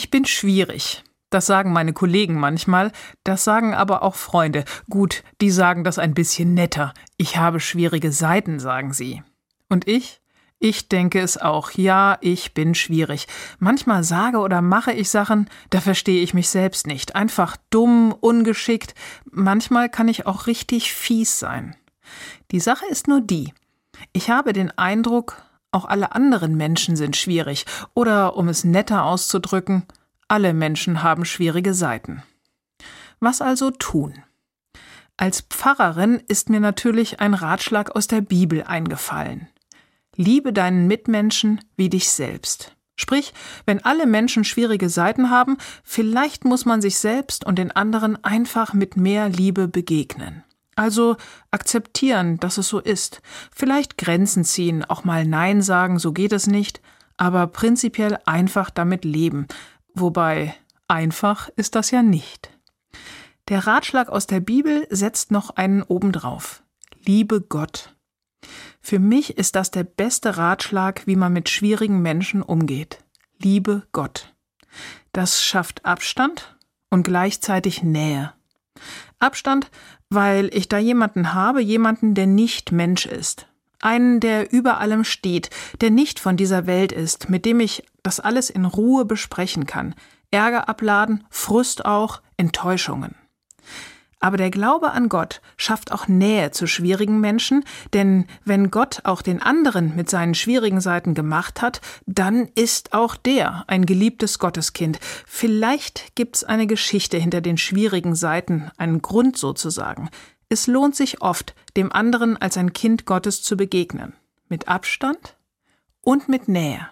Ich bin schwierig. Das sagen meine Kollegen manchmal, das sagen aber auch Freunde. Gut, die sagen das ein bisschen netter. Ich habe schwierige Seiten, sagen sie. Und ich? Ich denke es auch. Ja, ich bin schwierig. Manchmal sage oder mache ich Sachen, da verstehe ich mich selbst nicht. Einfach dumm, ungeschickt. Manchmal kann ich auch richtig fies sein. Die Sache ist nur die. Ich habe den Eindruck, auch alle anderen Menschen sind schwierig. Oder, um es netter auszudrücken, alle Menschen haben schwierige Seiten. Was also tun? Als Pfarrerin ist mir natürlich ein Ratschlag aus der Bibel eingefallen. Liebe deinen Mitmenschen wie dich selbst. Sprich, wenn alle Menschen schwierige Seiten haben, vielleicht muss man sich selbst und den anderen einfach mit mehr Liebe begegnen. Also akzeptieren, dass es so ist. Vielleicht Grenzen ziehen, auch mal Nein sagen, so geht es nicht, aber prinzipiell einfach damit leben, Wobei einfach ist das ja nicht. Der Ratschlag aus der Bibel setzt noch einen obendrauf. Liebe Gott. Für mich ist das der beste Ratschlag, wie man mit schwierigen Menschen umgeht. Liebe Gott. Das schafft Abstand und gleichzeitig Nähe. Abstand, weil ich da jemanden habe, jemanden, der nicht Mensch ist. Einen, der über allem steht, der nicht von dieser Welt ist, mit dem ich das alles in Ruhe besprechen kann. Ärger abladen, Frust auch, Enttäuschungen. Aber der Glaube an Gott schafft auch Nähe zu schwierigen Menschen, denn wenn Gott auch den anderen mit seinen schwierigen Seiten gemacht hat, dann ist auch der ein geliebtes Gotteskind. Vielleicht gibt's eine Geschichte hinter den schwierigen Seiten, einen Grund sozusagen. Es lohnt sich oft, dem anderen als ein Kind Gottes zu begegnen. Mit Abstand und mit Nähe.